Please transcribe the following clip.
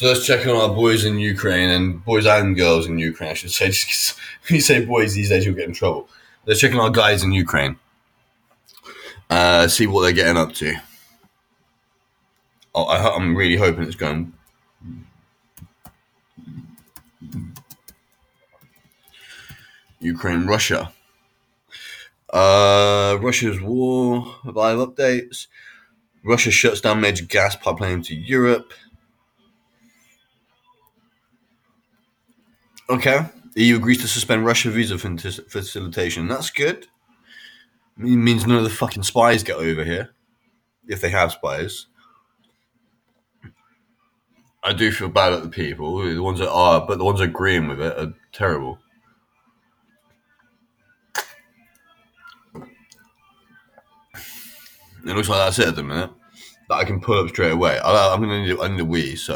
So let's check on our boys in Ukraine and boys and girls in Ukraine. I should say. Just when you say boys these days, you'll get in trouble. Let's check on our guys in Ukraine. Uh, see what they're getting up to. Oh, I, I'm really hoping it's going. Ukraine, Russia. Uh, Russia's war. Live updates. Russia shuts down major gas pipeline to Europe. Okay. EU agrees to suspend Russia visa facilitation. That's good. It means none of the fucking spies get over here. If they have spies. I do feel bad at the people. The ones that are, but the ones agreeing with it are terrible. It looks like that's it at the minute. That I can pull up straight away. I, I'm going to need, I need a wee, so